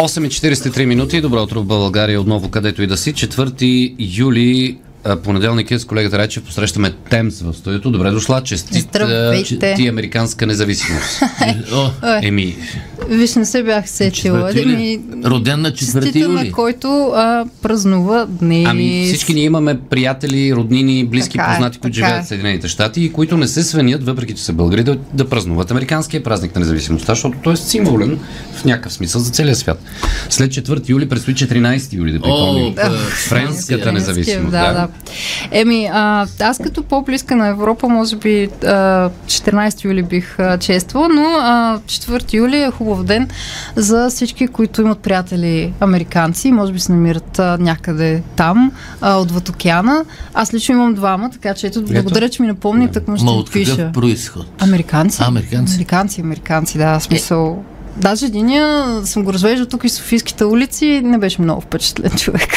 Осем и 43 минути. Добро утро в България отново, където и да си. 4 юли понеделник е с колегата Райчев посрещаме Темс в студиото. Добре дошла, честит а, ти американска независимост. О, Еми, Виж, не се бях сетила. юли. Роден на 4 честита юли. на който а, празнува днес. ами всички ние имаме приятели, роднини, близки, Така е, познати, които живеят е. в Съединените щати и които не се свенят, въпреки че са българи, да, да празнуват американския празник на независимостта, защото той е символен в някакъв смисъл за целия свят. След 4 юли предстои 14 юли да припомним. Френската независимост. Да, да. Еми, а, аз като по-близка на Европа, може би а, 14 юли бих а, чествала, но а, 4 юли е хубав ден за всички, които имат приятели американци, може би се намират а, някъде там, а, отвъд океана. Аз лично имам двама, така че ето, благодаря, че ми напомни, так му ще Ма от пиша. происход? Американци. А, американци. Американци, американци, да, смисъл. Даже единия съм го развеждал тук и в Софийските улици, не беше много впечатлен човек.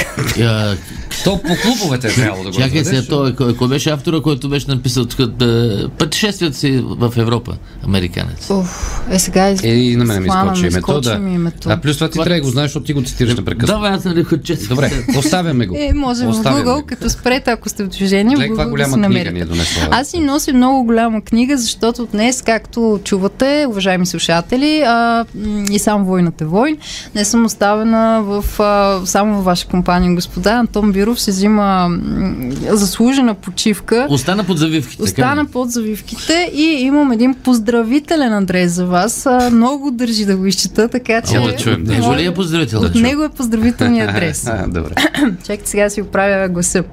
То по клубовете е трябвало да го чакай сега, той, кой, кой беше автора, който беше написал тук да, пътешествията си в Европа, американец? Уф, е сега из... Е, и на мен ми изкочи името. Да. името. А плюс това ти трябва да го знаеш, защото ти го цитираш непрекъснато. Да, бе, аз нали често. Добре, оставяме го. Е, може в Оставяме Google, го. като спрете, ако сте в движение, в Гледай каква Google да голяма се книга ни е донесла. Аз си нося много голяма книга, защото днес, както чувате, уважаеми слушатели, а, и сам войната е войн, не съм оставена в, а, само във ваша компания, господа. Антон Биров се взима заслужена почивка. Остана под завивките. Остана под завивките и имам един поздравителен адрес за вас. А, много държи да го изчета, така че... Я да чуем, да. Него ли е поздравител? От него е поздравителният адрес. Добре. Чакайте сега да си оправя гласа.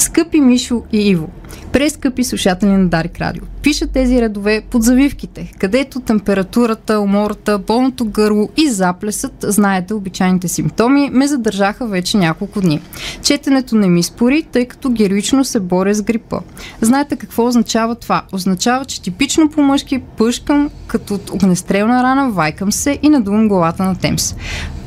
Скъпи Мишо и Иво, прескъпи слушатели на Дарик Радио. Пиша тези редове под завивките, където температурата, умората, болното гърло и заплесът, знаете обичайните симптоми, ме задържаха вече няколко дни. Четенето не ми спори, тъй като героично се боря с грипа. Знаете какво означава това? Означава, че типично по-мъжки пъшкам като от огнестрелна рана, вайкам се и надувам главата на Темс.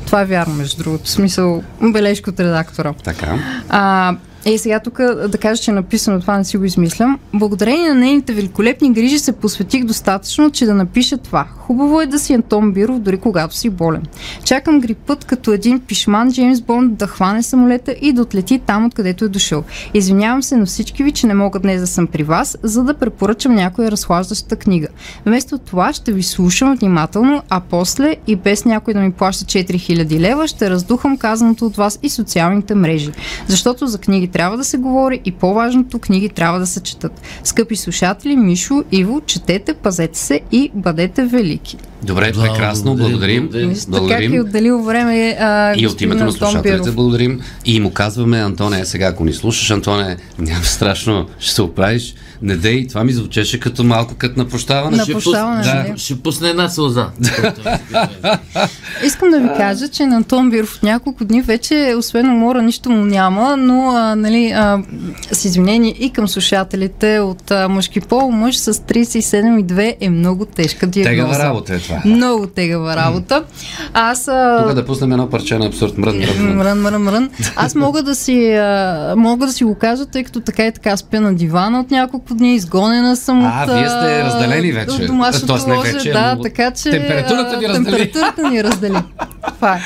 Това е вярно, между другото. В смисъл, бележка от редактора. Така. А, е, сега тук да кажа, че е написано, това не си го измислям. Благодарение на нейните великолепни грижи се посветих достатъчно, че да напиша това. Хубаво е да си Антон Биров, дори когато си болен. Чакам грипът като един пишман Джеймс Бонд да хване самолета и да отлети там, откъдето е дошъл. Извинявам се на всички ви, че не мога днес да съм при вас, за да препоръчам някоя разхлаждаща книга. Вместо това ще ви слушам внимателно, а после и без някой да ми плаща 4000 лева, ще раздухам казаното от вас и социалните мрежи. Защото за книги трябва да се говори и по-важното, книги трябва да се четат. Скъпи слушатели, Мишо, Иво, четете, пазете се и бъдете велики. Добре, Благодарим, прекрасно, благодарим. благодарим. Вижте как е Благодарим. отделил време а, И от името на слушателите благодарим. И му казваме, Антоне, сега ако ни слушаш, Антоне, няма страшно, ще се оправиш. Не дей, това ми звучеше като малко кът на прощаване. На Ще прощаване, пус- нали? да. Ще пусне една сълза. Искам да ви кажа, че на Антон Биров от няколко дни вече, освен умора, нищо му няма, но а, нали, а, с извинение и към слушателите от а, мъжки пол, мъж с 37,2 е много тежка диагноза. Тегава работа е това. Много тегава работа. Аз... А, Тук да пуснем едно парче на абсурд. Мрън, мрън, мрън. Мрън, мрън. Аз мога да си а, мога да си го кажа, тъй като така и така спя на дивана от няколко дни, изгонена съм А, от... вие сте разделени вече. от Домашното Тоест не ложе, вече, да, но така че... температурата ви а, раздели. Температурата ни раздели. Това е.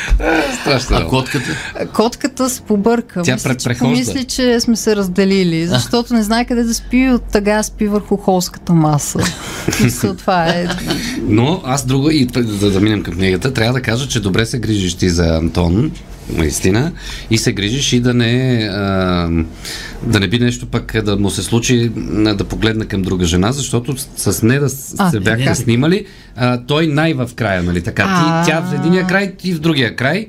Страшно. А много. котката? Котката се побърка. Тя Мисля, че помисли, че сме се разделили, защото не знае къде да спи, от тъга спи върху холската маса. Мисля, това е. Но аз друго, и за да минем към книгата, трябва да кажа, че добре се грижиш ти за Антон, наистина, и се грижиш и да не, а, да не би нещо пък да му се случи да погледне към друга жена, защото с не да с- А, се бяхте не. снимали, а, той най в края, нали така? Ти, тя в единия край, ти в другия край.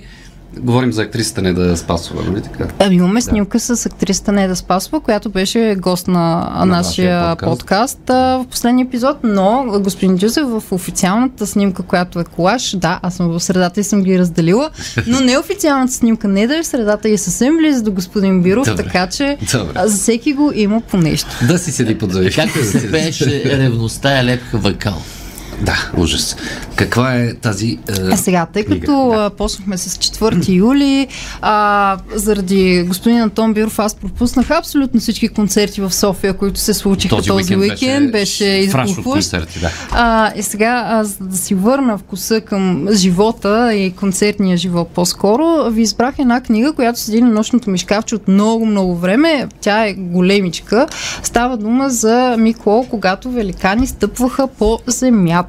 Говорим за актрисата не да спасова, нали така? Ами имаме снимка с актрисата Неда Спасова, която беше гост на, На нашия подкаст, подкаст. а, в последния епизод, но господин Джузев в официалната снимка, която е колаж, да, аз съм в средата и съм ги разделила, но неофициалната снимка не да е в средата и е съвсем близо до господин Биров, Добре. така че Добре. а, за всеки го има по нещо. Да си седи под завивка. Както се пееше ревността е лепка вакал. Да, ужас. Каква е тази... Е, А сега, тъй книга, като да. почнахме с 4 юли, а, заради господин Антон Биров, аз пропуснах абсолютно всички концерти в София, които се случиха този, този уикенд. Беше, избухващ. концерти, да. А, и сега, а, за да си върна вкуса към живота и концертния живот по-скоро, ви избрах една книга, която седи на нощното ми шкафче от много-много време. Тя е големичка. Става дума за Микло, когато великани стъпваха по земята.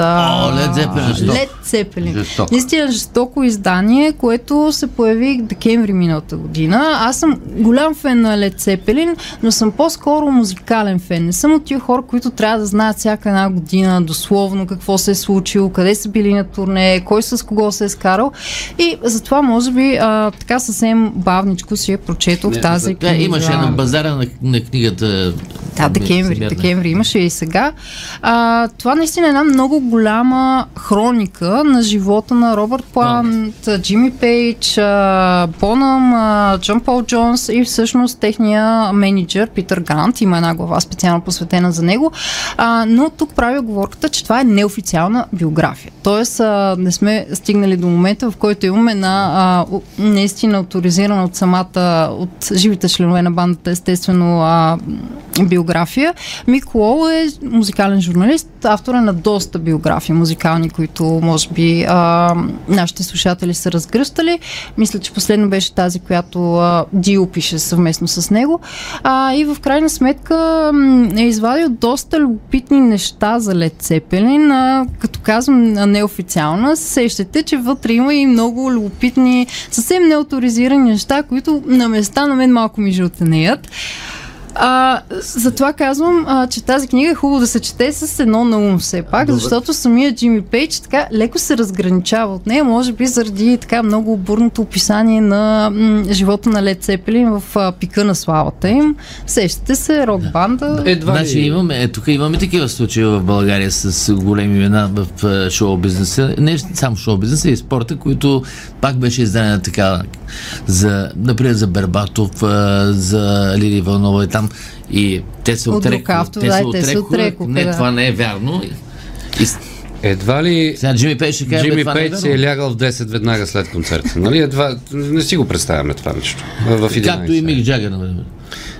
О. Лед Цепелин. Жестоко. Наистина жестоко издание, което се появи декември миналата година. Аз съм голям фен на Лед Цепелин, но съм по-скоро музикален фен. Не съм от тия хора, които трябва да знаят всяка една година дословно какво се е случило, къде са били на турне, кой с кого се е скарал. И затова, може би, а, така съвсем бавничко си я прочетох Не, тази за- Да, книга. имаше на базара на, на книгата. Да, декември. всемирна. Декември имаше и сега. А, това наистина е една много голяма хроника на живота на Робърт Плант, Джимми Пейдж, Бонъм, Джон Пол Джонс и всъщност техния менеджер Питър Гант. Има една глава специално посветена за него. А, но тук прави оговорката, че това е неофициална биография. Тоест, а, не сме стигнали до момента, в който имаме на а, наистина авторизирана от самата, от живите членове на бандата, естествено, а, биография. Мик Уол е музикален журналист, автор е на доста биографии музикални, които може би а, нашите слушатели са разгръщали. Мисля, че последно беше тази, която а, Дио пише съвместно с него. А, и в крайна сметка е извадил доста любопитни неща за Лед Цепелин. А, като казвам неофициална, се сещате, че вътре има и много любопитни, съвсем неауторизирани неща, които на места на мен малко ми жълтенеят. А, затова казвам, а, че тази книга е хубаво да се чете с едно на ум все пак, Добре. защото самия Джимми Пейдж така леко се разграничава от нея, може би заради така много бурното описание на м, живота на Лед Цепелин в а, пика на славата им. Сещате се, рок банда. Едва Значи ли... имаме, е, тук имаме такива случаи в България с големи имена в шоу бизнеса. Не само шоу бизнеса, и спорта, които пак беше издадена така за, например, за Бербатов, за Лили Иванова и там. И те се От отрекоха. Те се отрекоха. Не, да. това не е вярно. И, Едва ли... сега Джимми Пейдж ще каже, бе, Джимми е Пейдж си е лягал в 10 веднага след концерта. Нали? Едва... Не си го представяме това нещо. В 11. Както и Мик Джагър, например.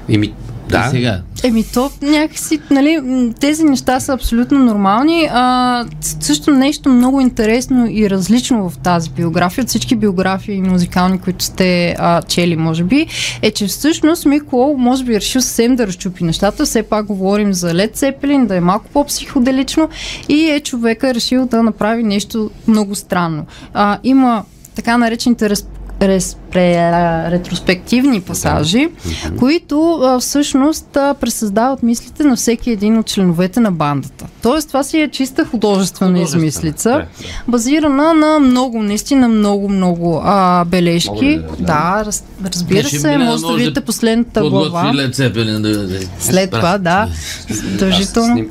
И ми... Да. И сега. Еми то някакси, нали, тези неща са абсолютно нормални. А, също нещо много интересно и различно в тази биография, от всички биографии музикални, които сте а, чели, може би, е, че всъщност Мико може би е решил съвсем да разчупи нещата. Все пак говорим за Лед Цепелин, да е малко по-психоделично и е човека решил да направи нещо много странно. А, има така наречените рез, пре, ретроспективни пасажи, които а, всъщност а, пресъздават мислите на всеки един от членовете на бандата. Тоест, това си е чиста художествена, Художествена, измислица, да, да. базирана на много, наистина много, много а, бележки. ли да Да, раз, разбира Значи, се, може да да видите последната глава. Да, да, След това, да, задължително.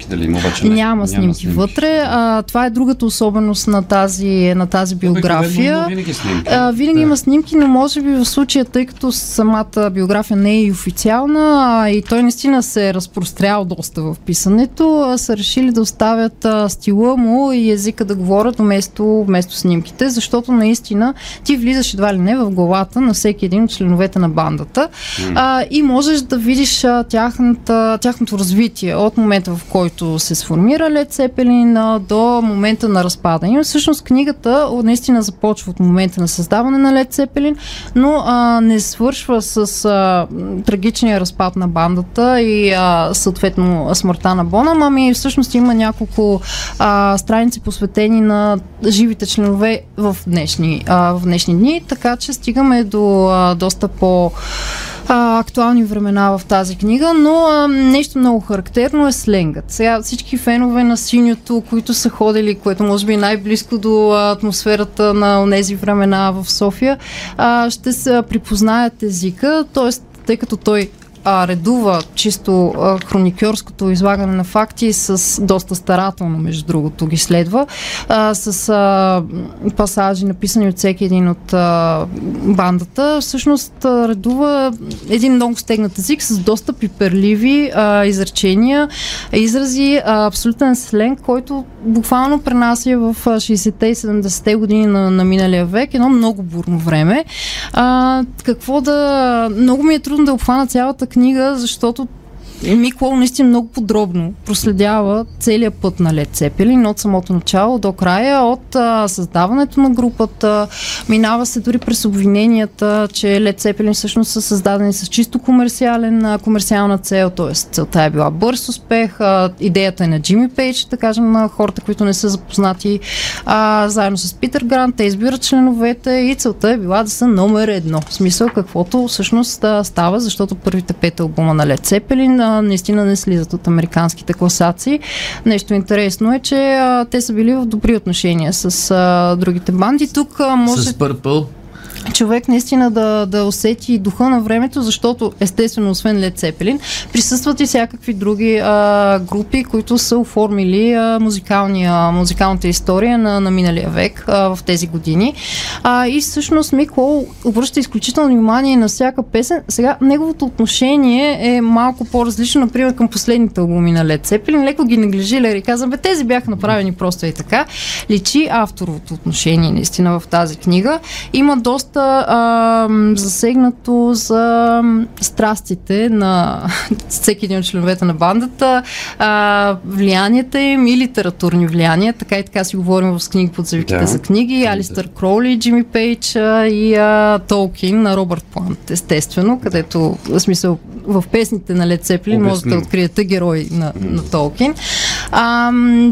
Няма снимки вътре. А, това е другата особеност на тази, на тази биография. Винаги снимки. А, винаги Да. има снимки, но може би в случая, тъй като самата биография не е и официална а, и той наистина се е разпрострял доста в писането, са решили да оставят а, стила му и езика да говорят вместо, вместо снимките, защото наистина ти влизаш едва ли не в главата на всеки един от членовете на бандата а, и можеш да видиш а, тяхната, тяхното развитие от момента в който се сформира Лед Цепелин а, до момента на разпадане. Всъщност книгата наистина започва от момента на създаване на Лед Цепелин, но а, не свършва с а, трагичния разпад на бандата и а, съответно смъртта на Бона, ами всъщност има няколко а, страници посветени на живите членове в днешни, а, в днешни дни, така че стигаме до а, доста по а, актуални времена в тази книга, но а, нещо много характерно е сленгът. Сега всички фенове на синьото, които са ходили, което може би е най-близко до атмосферата на тези времена в София, а, ще се припознаят езика, т.е. тъй като той а, редува чисто а, хроникьорското излагане на факти с доста старателно, между другото, ги следва, а, с а, пасажи, написани от всеки един от а, бандата. Всъщност а, редува един много стегнат език с доста пиперливи а, изречения, изрази, а, абсолютен сленг, който буквално пренася в 60-те и 70-те години на, на миналия век, едно много бурно време. А, какво да... Много ми е трудно да обхвана цялата книга, защото Микло наистина много подробно проследява целият път на Лед Цепелин от самото начало до края, от а, създаването на групата, минава се дори през обвиненията, че Лед Цепелин всъщност са създадени с чисто комерциален, а, комерциална цел, т.е. целта е била бърз успех, а, идеята е на Джимми Пейдж, да кажем на хората, които не са запознати, а, заедно с Питър Грант, те избират членовете и целта е била да са номер едно. В смисъл каквото всъщност става, защото първите пет албума на Лед Цепелин наистина не слизат от американските класации. Нещо интересно е, че а, те са били в добри отношения с а, другите банди. Тук а, може... С Purple човек наистина да, да усети духа на времето, защото естествено, освен Лед Цепелин, присъстват и всякакви други а, групи, които са оформили а, музикалната история на, на миналия век а, в тези години. А, и всъщност Мик Лоу обръща изключително внимание на всяка песен. Сега, неговото отношение е малко по-различно, например, към последните албуми на Лед Цепелин. Леко ги неглижира и казвам, бе, тези бяха направени просто и така. Личи авторовото отношение наистина в тази книга. Има доста доста а, засегнато за страстите на всеки един от членовете на бандата, а, влиянията им и литературни влияния. Така и така си говорим в книги под завивките Да. за книги. Алистър Кроули, Джимми Пейдж а, и а, Толкин на Робърт Плант, естествено, където в смисъл в песните на Лед Цеплин можете да откриете герой на, на Толкин. А,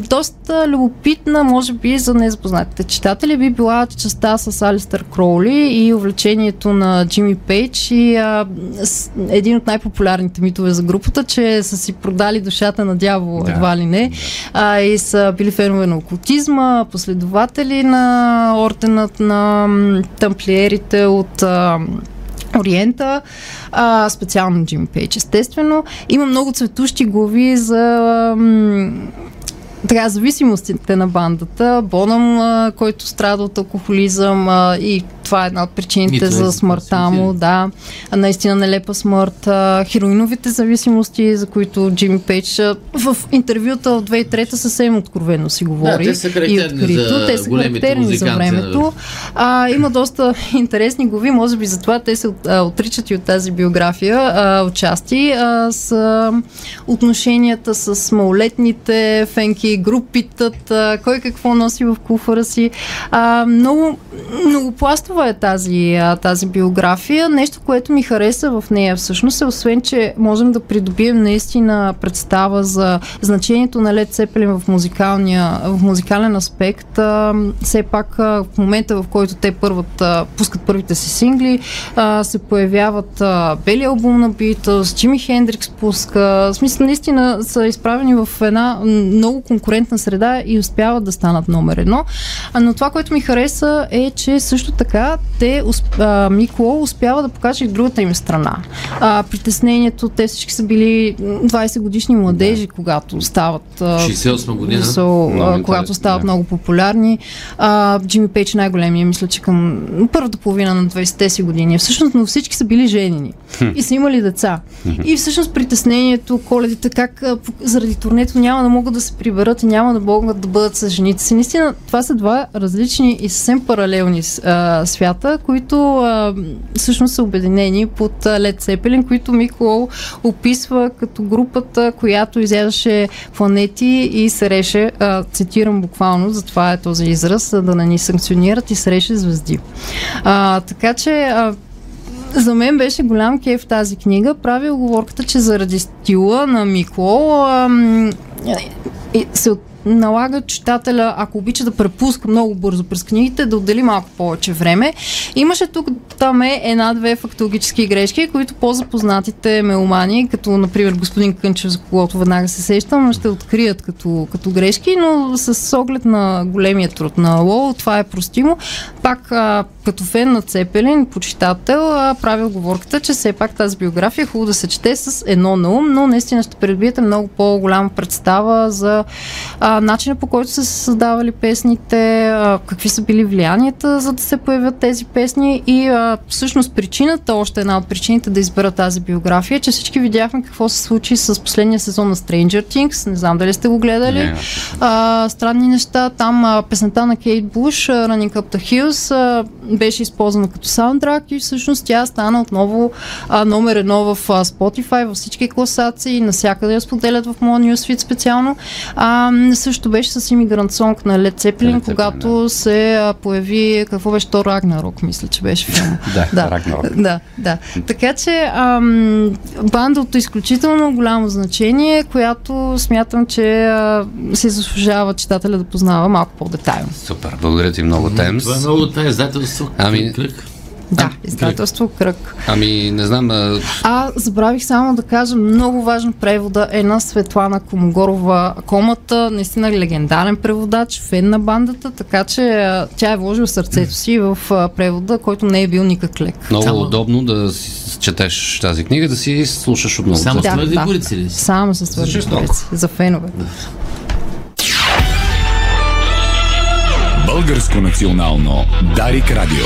доста любопитна, може би, за незапознатите читатели би била частта с Алистър Кроули и увлечението на Джимми Пейдж и а, един от най-популярните митове за групата, че са си продали душата на дявола, Да. едва ли не, а, и са били фенове на окултизма, последователи на орденът на тамплиерите от а, Ориента, а, специално Джим Пейдж, естествено. Има много цветущи глави за м, така, зависимостите на бандата. Бонъм, а, който страда от алкохолизъм а, и това е една от причините за смъртта смърт, му. Да, наистина нелепа смърт. Хероиновите зависимости, за които Джим Пейдж в интервюта от 2003 съвсем откровено си говори. те са и открито. за Те са характерни за музиканти на времето. А, има доста интересни глави, може би затова те се а, отричат и от тази биография а, отчасти а, с а, отношенията с малолетните фенки, групитът, а, кой какво носи в куфара си. А, много многопластова е тази, тази биография. Нещо, което ми хареса в нея всъщност е, освен, че можем да придобием наистина представа за значението на Лед Цепелин в, музикалния, в музикален аспект, все пак в момента, в който те първат, пускат първите си сингли, се появяват а, бели албум на Beatles, Джими Хендрикс пуска. В смисъл, наистина са изправени в една много конкурентна среда и успяват да станат номер едно. Но това, което ми хареса е, че също така те, а, Микло успява да покаже и другата им страна. А, притеснението, те всички са били м, 20 годишни младежи, когато стават а, 68 година. смисъл, Много а, интересно, когато стават да. много популярни. А, Джимми Пейдж е най-големия, мисля, че към първата половина на 20-те си години. Всъщност, но всички са били женени и са имали деца. И всъщност притеснението, коледите, как а, заради турнето няма да могат да се приберат и няма да могат да бъдат с жените си. Наистина, това са два различни и съвсем паралелни а, свята, които а, всъщност са обединени под Лед Сепелин, които Микло описва като групата, която изядаше планети и се реше, а, цитирам буквално, затова е този израз, да не ни санкционират и се реше звезди. А, така че а, за мен беше голям кеф тази книга. Прави оговорката, че заради стила на Микло ам, и се налага читателя, ако обича да препуска много бързо през книгите, да отдели малко повече време. Имаше тук там е една-две фактологически грешки, които по-запознатите меломани, като например господин Кънчев, за когото веднага се сещам, ще открият като, като грешки, но с оглед на големия труд на Лоу, това е простимо. Пак а, като фен на Цепелин, почитател, а, прави оговорката, че все пак тази биография е хубаво да се чете с едно на ум, но наистина ще придобиете много по-голяма представа за а, начина по който са се създавали песните, а, какви са били влиянията, за да се появят тези песни и а, всъщност причината, още една от причините да избера тази биография, е, че всички видяхме какво се случи с последния сезон на Stranger Things. Не знам дали сте го гледали. Не, а, странни неща. Там а, песента на Кейт Буш, Running Up the Hills, а, беше използвана като саундтрак и всъщност тя стана отново а, номер едно в а, Spotify, във всички класации, навсякъде я споделят в моя нюсфит специално. А, също беше с иммигрант сонг на Zeppelin, Led Zeppelin, когато да. се появи, какво беше то Рагнарок, мисля, че беше филм. Да, да, Рагнарок. да, да. Така че ам, банда от изключително голямо значение, която смятам, че а, се заслужава читателя да познава малко по-детайлно. Супер, благодаря ти много, Темс. Това е много е издателство. Ами- Да, издателство Кръг. Ами, не знам, а, А, забравих само да кажа, много важен превода е на Светлана Комогорова Комата, наистина легендарен преводач, фен на бандата, така че а, тя е вложила сърцето си в а, превода, който не е бил никак лек. много Само- удобно да си четеш тази книга, да си слушаш отново. Само Да, с твърди да. корици ли си? Само с твърди корици, за фенове. Българско национално Дарик Радио.